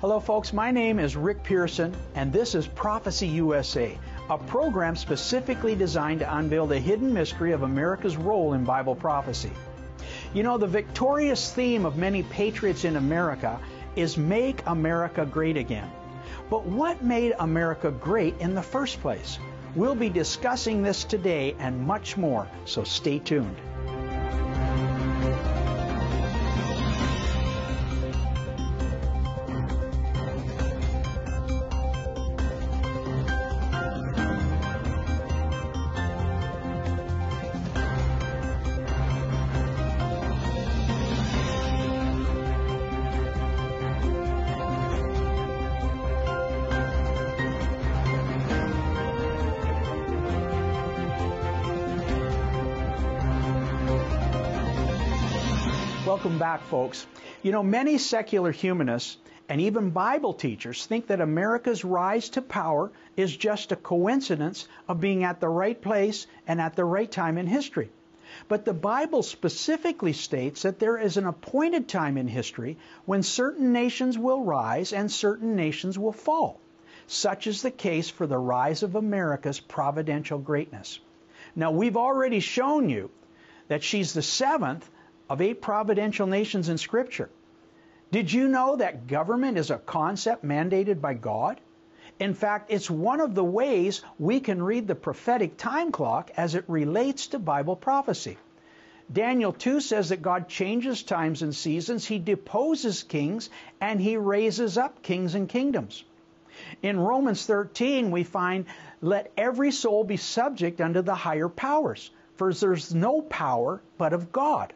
Hello, folks. My name is Rick Pearson, and this is Prophecy USA, a program specifically designed to unveil the hidden mystery of America's role in Bible prophecy. You know, the victorious theme of many patriots in America is Make America Great Again. But what made America great in the first place? We'll be discussing this today and much more, so stay tuned. Welcome back, folks. You know, many secular humanists and even Bible teachers think that America's rise to power is just a coincidence of being at the right place and at the right time in history. But the Bible specifically states that there is an appointed time in history when certain nations will rise and certain nations will fall. Such is the case for the rise of America's providential greatness. Now, we've already shown you that she's the seventh of eight providential nations in Scripture. Did you know that government is a concept mandated by God? In fact, it's one of the ways we can read the prophetic time clock as it relates to Bible prophecy. Daniel 2 says that God changes times and seasons, He deposes kings, and He raises up kings and kingdoms. In Romans 13, we find, Let every soul be subject unto the higher powers, for there's no power but of God.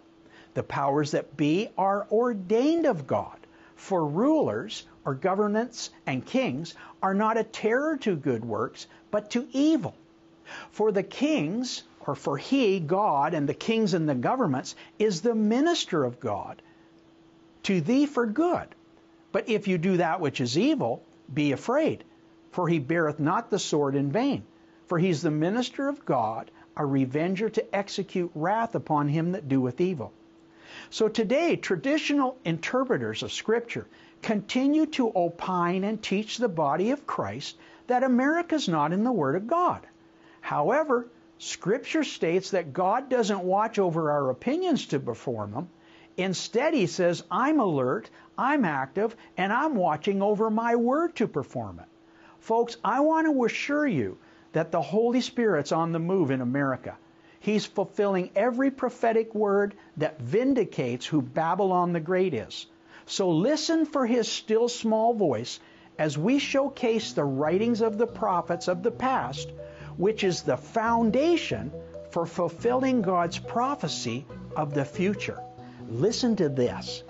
The powers that be are ordained of God. For rulers or governments and kings are not a terror to good works, but to evil. For the kings, or for he, God, and the kings and the governments, is the minister of God to thee for good. But if you do that which is evil, be afraid, for he beareth not the sword in vain. For he is the minister of God, a revenger to execute wrath upon him that doeth evil. So today, traditional interpreters of Scripture continue to opine and teach the body of Christ that America is not in the Word of God. However, Scripture states that God doesn't watch over our opinions to perform them. Instead, He says, I'm alert, I'm active, and I'm watching over my Word to perform it. Folks, I want to assure you that the Holy Spirit's on the move in America. He's fulfilling every prophetic word that vindicates who Babylon the Great is. So listen for his still small voice as we showcase the writings of the prophets of the past, which is the foundation for fulfilling God's prophecy of the future. Listen to this.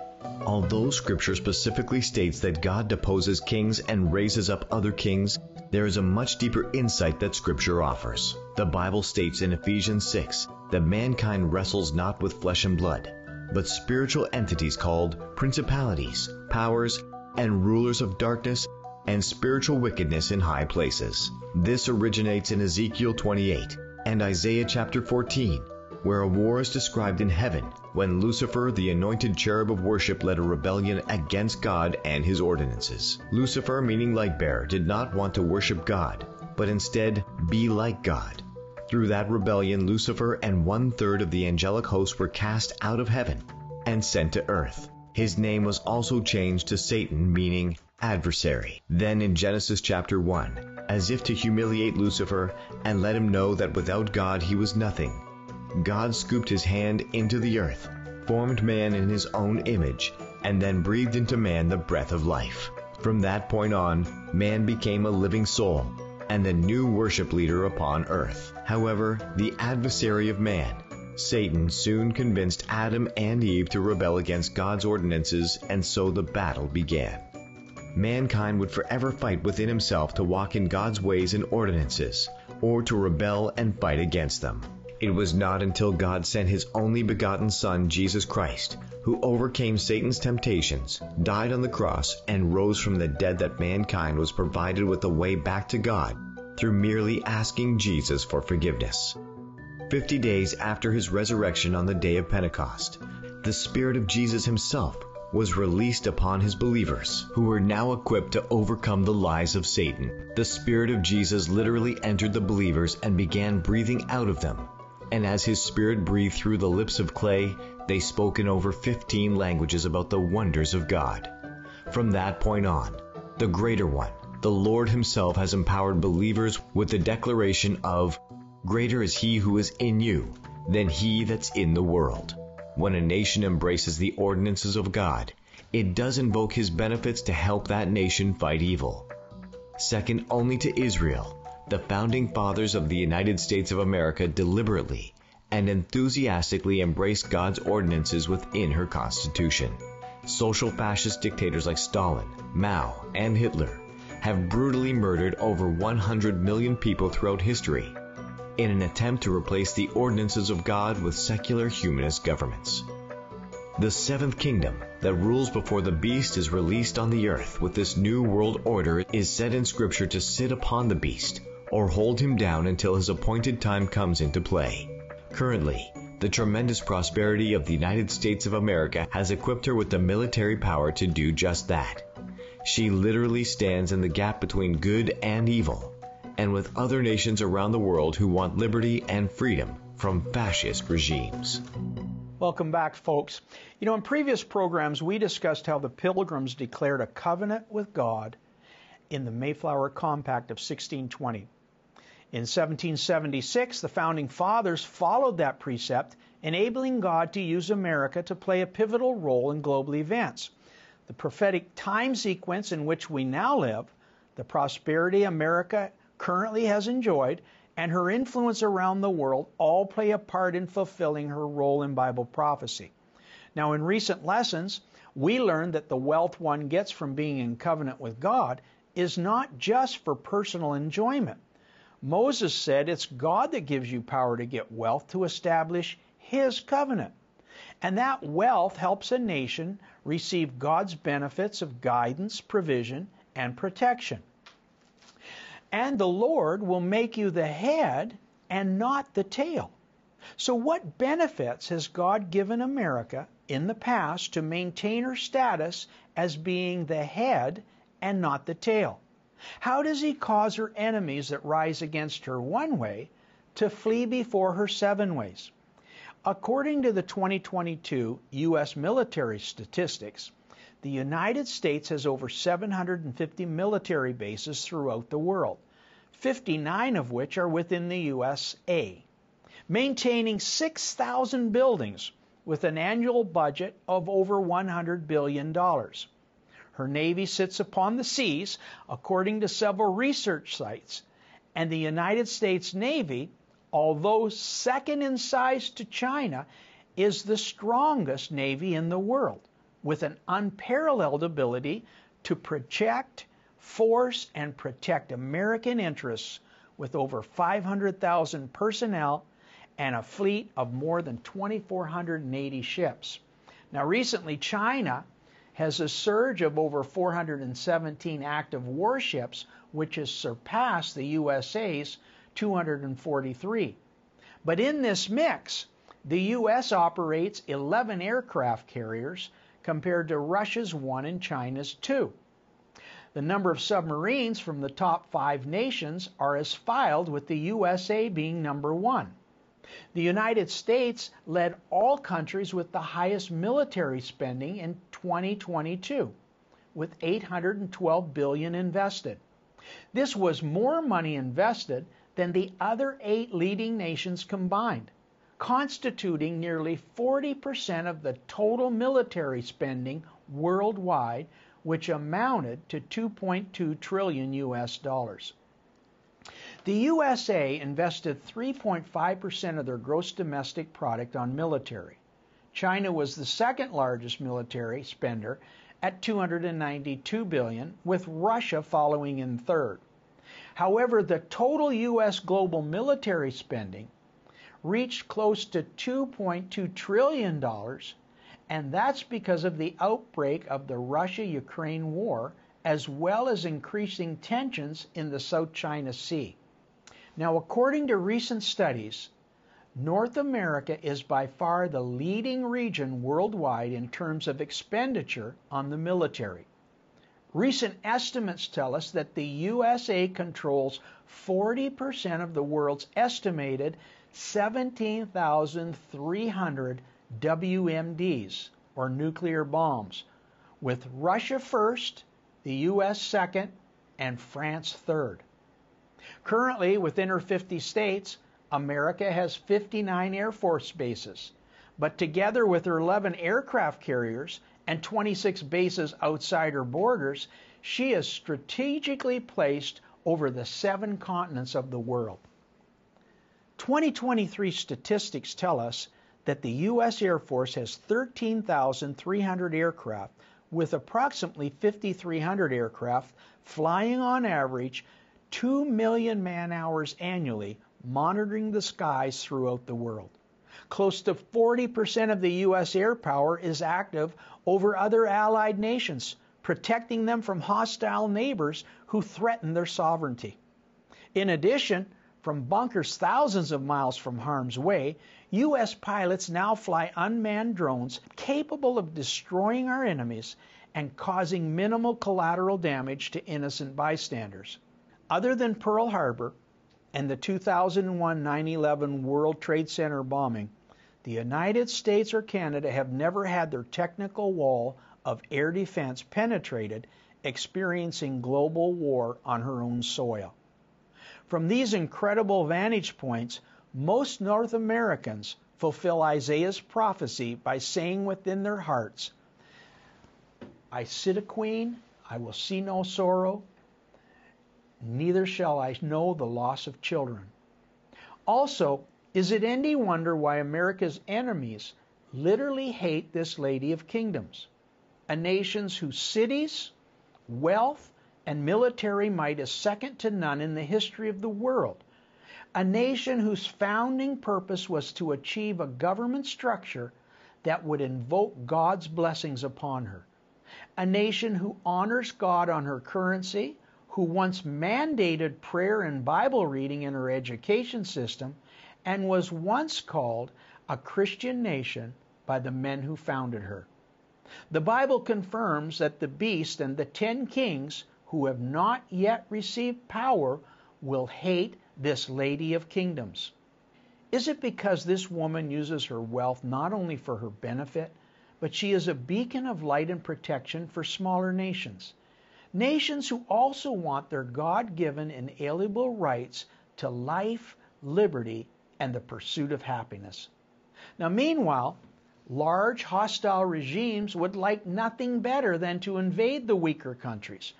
Although Scripture specifically states that God deposes kings and raises up other kings, there is a much deeper insight that Scripture offers. The Bible states in Ephesians 6 that mankind wrestles not with flesh and blood, but spiritual entities called principalities, powers, and rulers of darkness and spiritual wickedness in high places. This originates in Ezekiel 28 and Isaiah chapter 14 where a war is described in heaven when Lucifer, the anointed cherub of worship, led a rebellion against God and his ordinances. Lucifer, meaning light bearer, did not want to worship God, but instead be like God. Through that rebellion, Lucifer and one third of the angelic host were cast out of heaven and sent to earth. His name was also changed to Satan, meaning adversary. Then in Genesis chapter 1, as if to humiliate Lucifer and let him know that without God he was nothing, God scooped his hand into the earth, formed man in his own image, and then breathed into man the breath of life. From that point on, man became a living soul and the new worship leader upon earth. However, the adversary of man, Satan, soon convinced Adam and Eve to rebel against God's ordinances, and so the battle began. Mankind would forever fight within himself to walk in God's ways and ordinances, or to rebel and fight against them. It was not until God sent his only begotten Son, Jesus Christ, who overcame Satan's temptations, died on the cross, and rose from the dead that mankind was provided with a way back to God through merely asking Jesus for forgiveness. Fifty days after his resurrection on the day of Pentecost, the Spirit of Jesus himself was released upon his believers, who were now equipped to overcome the lies of Satan. The Spirit of Jesus literally entered the believers and began breathing out of them. And as his Spirit breathed through the lips of clay, they spoke in over 15 languages about the wonders of God. From that point on, the Greater One, the Lord Himself, has empowered believers with the declaration of, Greater is He who is in you than he that's in the world. When a nation embraces the ordinances of God, it does invoke his benefits to help that nation fight evil. Second only to Israel, the founding fathers of the United States of America deliberately and enthusiastically embraced God's ordinances within her Constitution. Social fascist dictators like Stalin, Mao, and Hitler have brutally murdered over 100 million people throughout history in an attempt to replace the ordinances of God with secular humanist governments. The seventh kingdom that rules before the beast is released on the earth with this new world order is said in scripture to sit upon the beast or hold him down until his appointed time comes into play. Currently, the tremendous prosperity of the United States of America has equipped her with the military power to do just that. She literally stands in the gap between good and evil and with other nations around the world who want liberty and freedom from fascist regimes. Welcome back, folks. You know, in previous programs, we discussed how the Pilgrims declared a covenant with God in the Mayflower Compact of 1620. In 1776, the founding fathers followed that precept, enabling God to use America to play a pivotal role in global events. The prophetic time sequence in which we now live, the prosperity America currently has enjoyed, and her influence around the world all play a part in fulfilling her role in Bible prophecy. Now, in recent lessons, we learned that the wealth one gets from being in covenant with God is not just for personal enjoyment. Moses said it's God that gives you power to get wealth to establish His covenant. And that wealth helps a nation receive God's benefits of guidance, provision, and protection. And the Lord will make you the head and not the tail. So, what benefits has God given America in the past to maintain her status as being the head and not the tail? How does He cause her enemies that rise against her one way to flee before her seven ways? According to the 2022 U.S. military statistics, the United States has over 750 military bases throughout the world, 59 of which are within the USA, maintaining 6,000 buildings with an annual budget of over $100 billion. Her Navy sits upon the seas, according to several research sites, and the United States Navy, although second in size to China, is the strongest Navy in the world with an unparalleled ability to project, force, and protect American interests with over 500,000 personnel and a fleet of more than 2,480 ships. Now, recently, China has a surge of over 417 active warships, which has surpassed the USA's 243. But in this mix, the U.S. operates 11 aircraft carriers compared to Russia's one and China's two. The number of submarines from the top five nations are as filed with the USA being number one. The United States led all countries with the highest military spending in 2022, with 812 billion invested. This was more money invested than the other eight leading nations combined constituting nearly 40% of the total military spending worldwide, which amounted to 2.2 trillion US dollars. The USA invested 3.5% of their gross domestic product on military. China was the second largest military spender at 292 billion, with Russia following in third. However, the total US global military spending reached close to $2.2 trillion, and that's because of the outbreak of the Russia Ukraine war, as well as increasing tensions in the South China Sea. Now, according to recent studies, North America is by far the leading region worldwide in terms of expenditure on the military. Recent estimates tell us that the USA controls 40% of the world's estimated 17,300 WMDs, or nuclear bombs, with Russia first, the US second, and France third. Currently, within her 50 states, America has 59 Air Force bases, but together with her 11 aircraft carriers and 26 bases outside her borders, she is strategically placed over the seven continents of the world. 2023 statistics tell us that the U.S. Air Force has 13,300 aircraft, with approximately 5,300 aircraft flying on average 2 million man hours annually monitoring the skies throughout the world. Close to 40% of the U.S. air power is active over other allied nations, protecting them from hostile neighbors who threaten their sovereignty. In addition, from bunkers thousands of miles from harm's way, U.S. pilots now fly unmanned drones capable of destroying our enemies and causing minimal collateral damage to innocent bystanders. Other than Pearl Harbor, and the 2001 9 11 World Trade Center bombing, the United States or Canada have never had their technical wall of air defense penetrated, experiencing global war on her own soil. From these incredible vantage points, most North Americans fulfill Isaiah's prophecy by saying within their hearts, I sit a queen, I will see no sorrow, neither shall I know the loss of children. Also, is it any wonder why America's enemies literally hate this Lady of Kingdoms, a nation whose cities, wealth, and military might is second to none in the history of the world, a nation whose founding purpose was to achieve a government structure that would invoke God's blessings upon her, a nation who honors God on her currency, who once mandated prayer and Bible reading in her education system and was once called a Christian nation by the men who founded her. The Bible confirms that the beast and the ten kings who have not yet received power will hate this Lady of Kingdoms. Is it because this woman uses her wealth not only for her benefit, but she is a beacon of light and protection for smaller nations? Nations who also want their God given inalienable rights to life, liberty, and the pursuit of happiness. Now, meanwhile, large hostile regimes would like nothing better than to invade the weaker countries,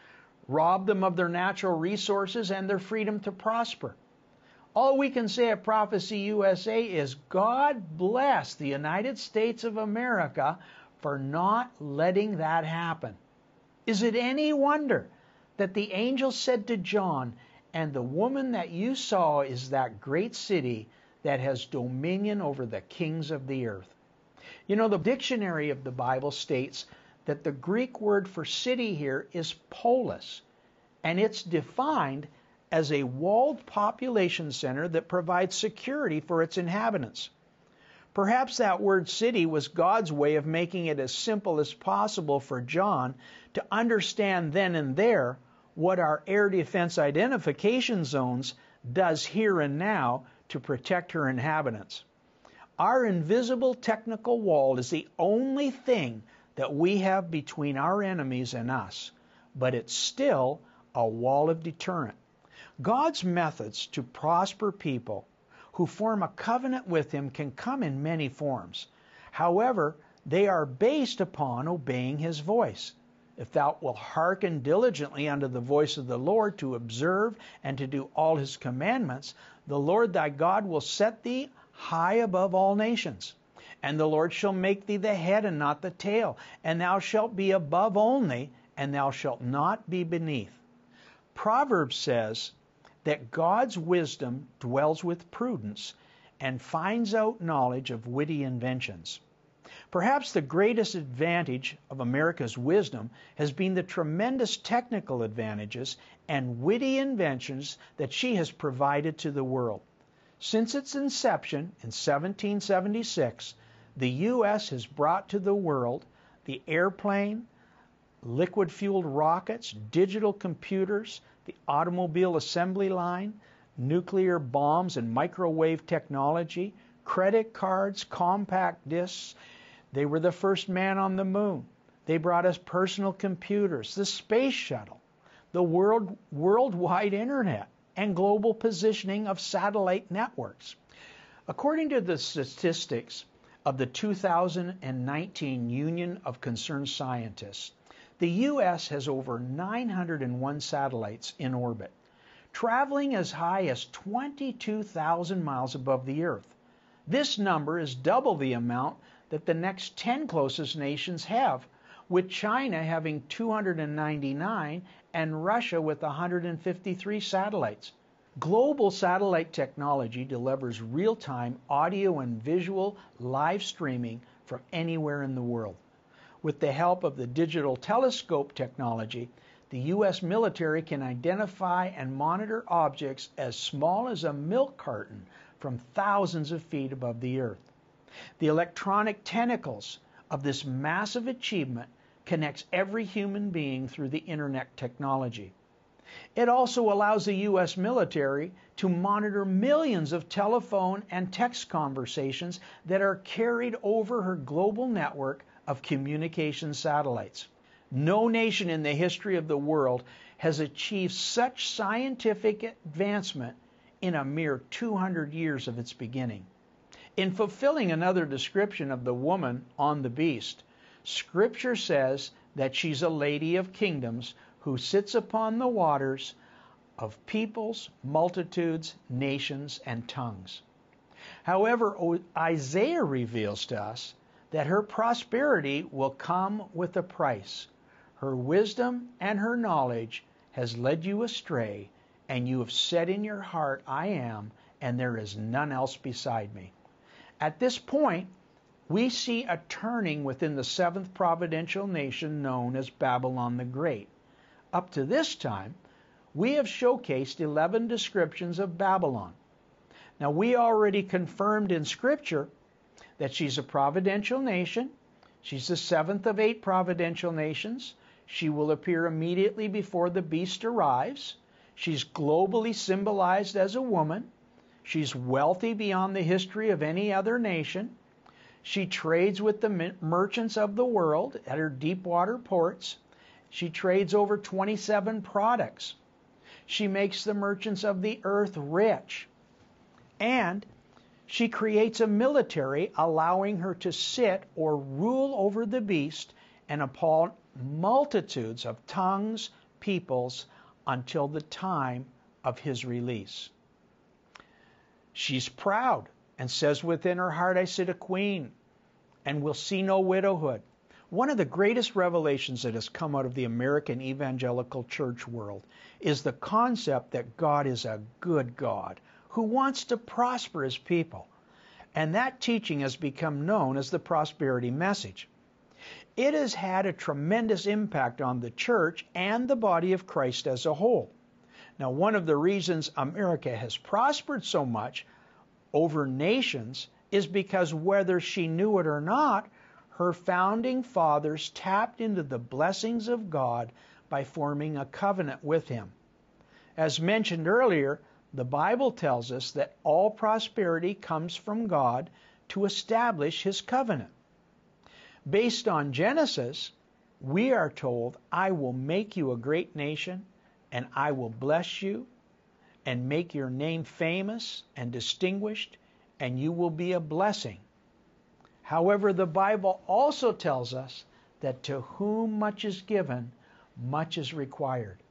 rob them of their natural resources and their freedom to prosper. All we can say at Prophecy USA is God bless the United States of America for not letting that happen. Is it any wonder that the angel said to John, And the woman that you saw is that great city that has dominion over the kings of the earth? You know, the dictionary of the Bible states that the Greek word for city here is polis, and it's defined as a walled population center that provides security for its inhabitants. Perhaps that word city was God's way of making it as simple as possible for John to understand then and there what our air defense identification zones does here and now to protect her inhabitants. Our invisible technical wall is the only thing that we have between our enemies and us, but it's still a wall of deterrent. God's methods to prosper people who form a covenant with him can come in many forms. However, they are based upon obeying his voice. If thou wilt hearken diligently unto the voice of the Lord to observe and to do all his commandments, the Lord thy God will set thee high above all nations. And the Lord shall make thee the head and not the tail, and thou shalt be above only, and thou shalt not be beneath. Proverbs says, that God's wisdom dwells with prudence and finds out knowledge of witty inventions. Perhaps the greatest advantage of America's wisdom has been the tremendous technical advantages and witty inventions that she has provided to the world. Since its inception in 1776, the U.S. has brought to the world the airplane, liquid fueled rockets, digital computers, the automobile assembly line, nuclear bombs and microwave technology, credit cards, compact discs. They were the first man on the moon. They brought us personal computers, the space shuttle, the world, worldwide internet, and global positioning of satellite networks. According to the statistics of the 2019 Union of Concerned Scientists, the U.S. has over 901 satellites in orbit, traveling as high as 22,000 miles above the Earth. This number is double the amount that the next 10 closest nations have, with China having 299 and Russia with 153 satellites. Global satellite technology delivers real time audio and visual live streaming from anywhere in the world. With the help of the digital telescope technology, the U.S. military can identify and monitor objects as small as a milk carton from thousands of feet above the earth. The electronic tentacles of this massive achievement connects every human being through the internet technology. It also allows the U.S. military to monitor millions of telephone and text conversations that are carried over her global network of communication satellites. No nation in the history of the world has achieved such scientific advancement in a mere 200 years of its beginning. In fulfilling another description of the woman on the beast, Scripture says that she's a lady of kingdoms who sits upon the waters of peoples, multitudes, nations, and tongues. However, Isaiah reveals to us that her prosperity will come with a price. Her wisdom and her knowledge has led you astray, and you have said in your heart, I am, and there is none else beside me. At this point, we see a turning within the seventh providential nation known as Babylon the Great. Up to this time, we have showcased 11 descriptions of Babylon. Now, we already confirmed in Scripture that she's a providential nation. She's the seventh of eight providential nations. She will appear immediately before the beast arrives. She's globally symbolized as a woman. She's wealthy beyond the history of any other nation. She trades with the merchants of the world at her deep water ports. She trades over 27 products. She makes the merchants of the earth rich. And she creates a military allowing her to sit or rule over the beast and upon multitudes of tongues, peoples, until the time of his release. She's proud and says within her heart, I sit a queen and will see no widowhood. One of the greatest revelations that has come out of the American evangelical church world is the concept that God is a good God who wants to prosper his people. And that teaching has become known as the prosperity message. It has had a tremendous impact on the church and the body of Christ as a whole. Now, one of the reasons America has prospered so much over nations is because whether she knew it or not, her founding fathers tapped into the blessings of God by forming a covenant with Him. As mentioned earlier, the Bible tells us that all prosperity comes from God to establish His covenant. Based on Genesis, we are told, I will make you a great nation, and I will bless you, and make your name famous and distinguished, and you will be a blessing. However, the Bible also tells us that to whom much is given, much is required.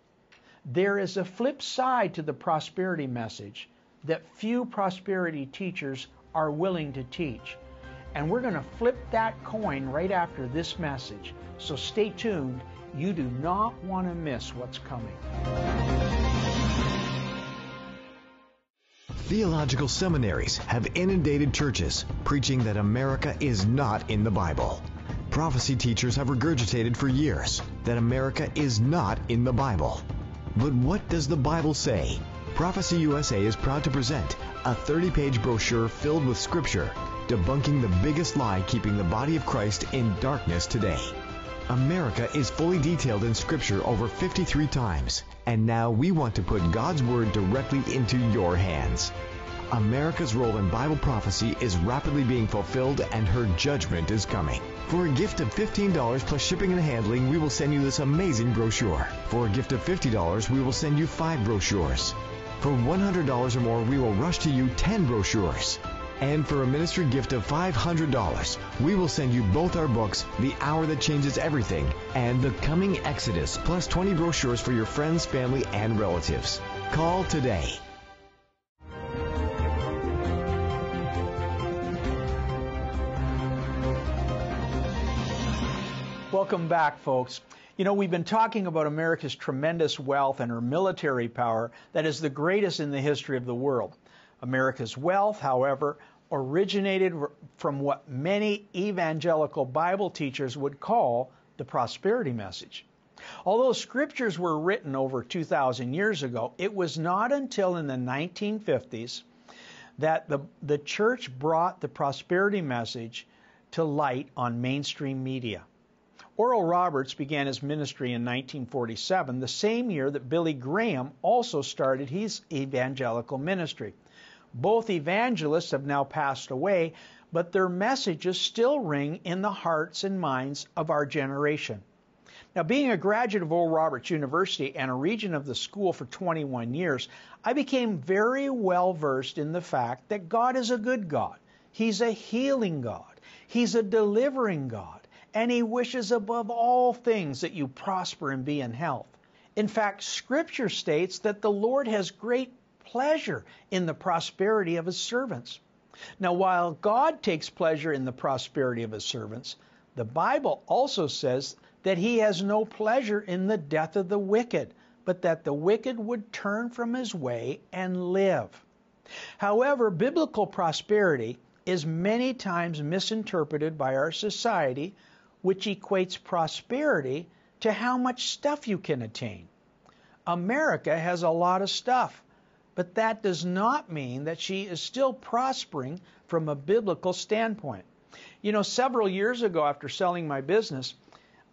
There is a flip side to the prosperity message that few prosperity teachers are willing to teach. And we're going to flip that coin right after this message. So stay tuned. You do not want to miss what's coming. Theological seminaries have inundated churches preaching that America is not in the Bible. Prophecy teachers have regurgitated for years that America is not in the Bible. But what does the Bible say? Prophecy USA is proud to present a 30 page brochure filled with scripture, debunking the biggest lie keeping the body of Christ in darkness today. America is fully detailed in Scripture over 53 times, and now we want to put God's Word directly into your hands. America's role in Bible prophecy is rapidly being fulfilled and her judgment is coming. For a gift of $15 plus shipping and handling, we will send you this amazing brochure. For a gift of $50, we will send you five brochures. For $100 or more, we will rush to you 10 brochures. And for a ministry gift of $500, we will send you both our books, The Hour That Changes Everything, and The Coming Exodus, plus 20 brochures for your friends, family, and relatives. Call today. Welcome back, folks. You know, we've been talking about America's tremendous wealth and her military power that is the greatest in the history of the world. America's wealth, however, originated from what many evangelical Bible teachers would call the prosperity message. Although scriptures were written over 2,000 years ago, it was not until in the 1950s that the, the church brought the prosperity message to light on mainstream media. Oral Roberts began his ministry in 1947, the same year that Billy Graham also started his evangelical ministry. Both evangelists have now passed away, but their messages still ring in the hearts and minds of our generation. Now, being a graduate of Oral Roberts University and a regent of the school for 21 years, I became very well versed in the fact that God is a good God. He's a healing God. He's a delivering God and He wishes above all things that you prosper and be in health. In fact, Scripture states that the Lord has great pleasure in the prosperity of His servants. Now, while God takes pleasure in the prosperity of His servants, the Bible also says that He has no pleasure in the death of the wicked, but that the wicked would turn from his way and live. However, biblical prosperity is many times misinterpreted by our society which equates prosperity to how much stuff you can attain. America has a lot of stuff, but that does not mean that she is still prospering from a biblical standpoint. You know, several years ago, after selling my business,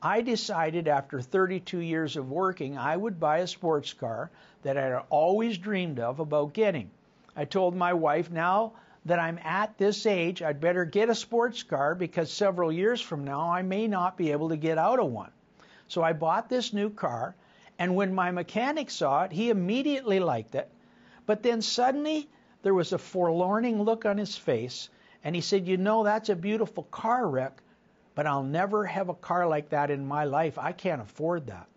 I decided after 32 years of working, I would buy a sports car that I had always dreamed of about getting. I told my wife, now that I'm at this age, I'd better get a sports car because several years from now I may not be able to get out of one. So I bought this new car, and when my mechanic saw it, he immediately liked it. But then suddenly there was a forlorning look on his face, and he said, You know, that's a beautiful car, Rick, but I'll never have a car like that in my life. I can't afford that.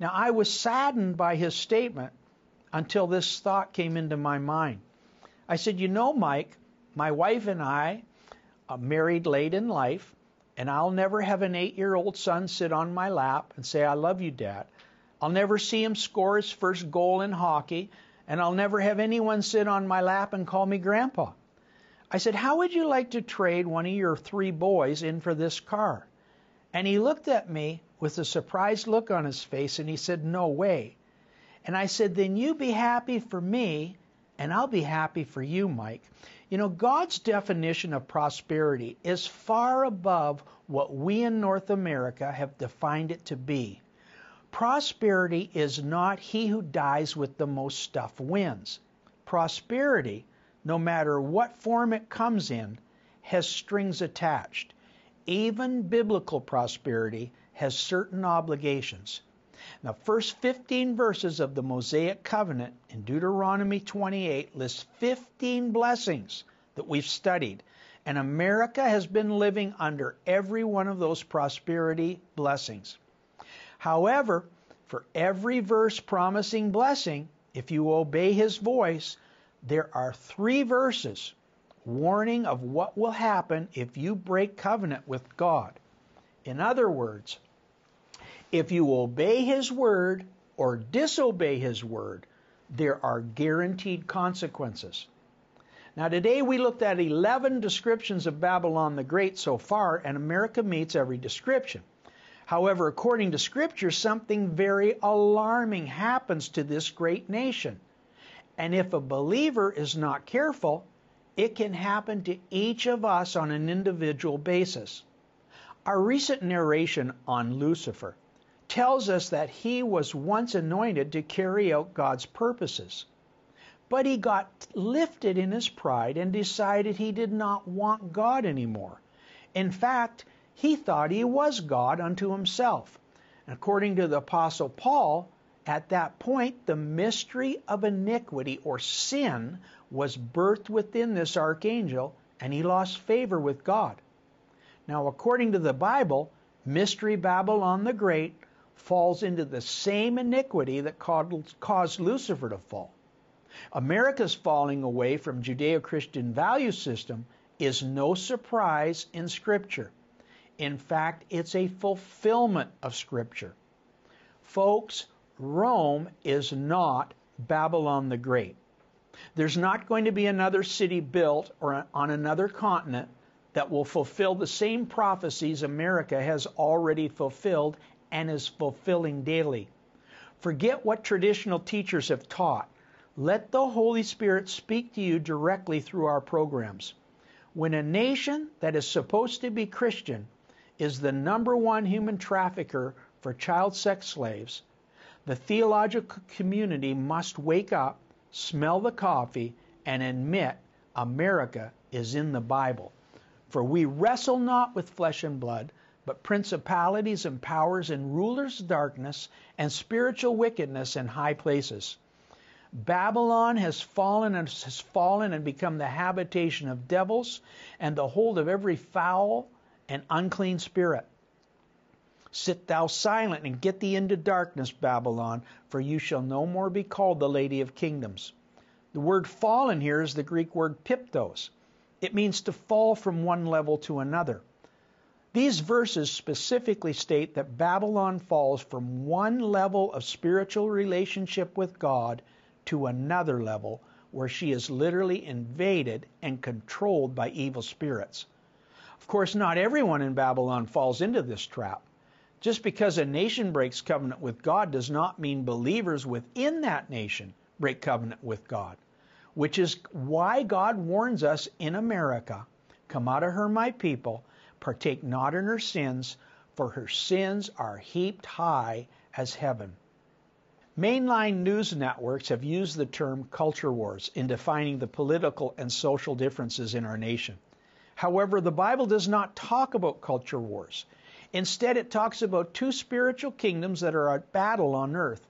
Now, I was saddened by his statement until this thought came into my mind. I said, You know, Mike, my wife and I are married late in life, and I'll never have an eight year old son sit on my lap and say, I love you, Dad. I'll never see him score his first goal in hockey, and I'll never have anyone sit on my lap and call me Grandpa. I said, How would you like to trade one of your three boys in for this car? And he looked at me with a surprised look on his face and he said, No way. And I said, Then you be happy for me and I'll be happy for you, Mike. You know, God's definition of prosperity is far above what we in North America have defined it to be. Prosperity is not he who dies with the most stuff wins. Prosperity, no matter what form it comes in, has strings attached. Even biblical prosperity has certain obligations. Now, first 15 verses of the Mosaic covenant in Deuteronomy 28 list 15 blessings that we've studied. And America has been living under every one of those prosperity blessings. However, for every verse promising blessing, if you obey his voice, there are three verses warning of what will happen if you break covenant with God. In other words, if you obey His word or disobey His word, there are guaranteed consequences. Now, today we looked at 11 descriptions of Babylon the Great so far, and America meets every description. However, according to Scripture, something very alarming happens to this great nation. And if a believer is not careful, it can happen to each of us on an individual basis. Our recent narration on Lucifer tells us that he was once anointed to carry out God's purposes. But he got lifted in his pride and decided he did not want God anymore. In fact, he thought he was God unto himself. According to the Apostle Paul, at that point, the mystery of iniquity or sin was birthed within this archangel, and he lost favor with God. Now, according to the Bible, Mystery Babylon the Great falls into the same iniquity that caused Lucifer to fall. America's falling away from Judeo Christian value system is no surprise in Scripture. In fact, it's a fulfillment of Scripture. Folks, Rome is not Babylon the Great. There's not going to be another city built or on another continent that will fulfill the same prophecies America has already fulfilled and is fulfilling daily. Forget what traditional teachers have taught. Let the Holy Spirit speak to you directly through our programs. When a nation that is supposed to be Christian is the number one human trafficker for child sex slaves, the theological community must wake up, smell the coffee, and admit America is in the Bible. For we wrestle not with flesh and blood, but principalities and powers and rulers of darkness and spiritual wickedness in high places. Babylon has fallen and has fallen and become the habitation of devils and the hold of every foul and unclean spirit. Sit thou silent and get thee into darkness, Babylon, for you shall no more be called the Lady of Kingdoms. The word fallen here is the Greek word piptos. It means to fall from one level to another. These verses specifically state that Babylon falls from one level of spiritual relationship with God to another level where she is literally invaded and controlled by evil spirits. Of course, not everyone in Babylon falls into this trap. Just because a nation breaks covenant with God does not mean believers within that nation break covenant with God, which is why God warns us in America Come out of her, my people, partake not in her sins, for her sins are heaped high as heaven. Mainline news networks have used the term culture wars in defining the political and social differences in our nation. However, the Bible does not talk about culture wars. Instead, it talks about two spiritual kingdoms that are at battle on earth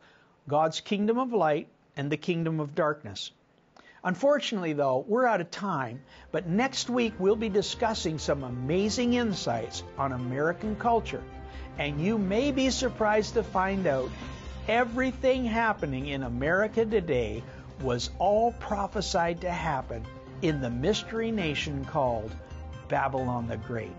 God's kingdom of light and the kingdom of darkness. Unfortunately, though, we're out of time, but next week we'll be discussing some amazing insights on American culture. And you may be surprised to find out everything happening in America today was all prophesied to happen in the mystery nation called Babylon the Great.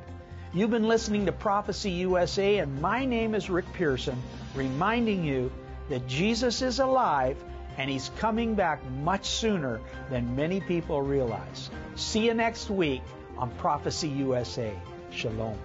You've been listening to Prophecy USA, and my name is Rick Pearson, reminding you that Jesus is alive and he's coming back much sooner than many people realize. See you next week on Prophecy USA. Shalom.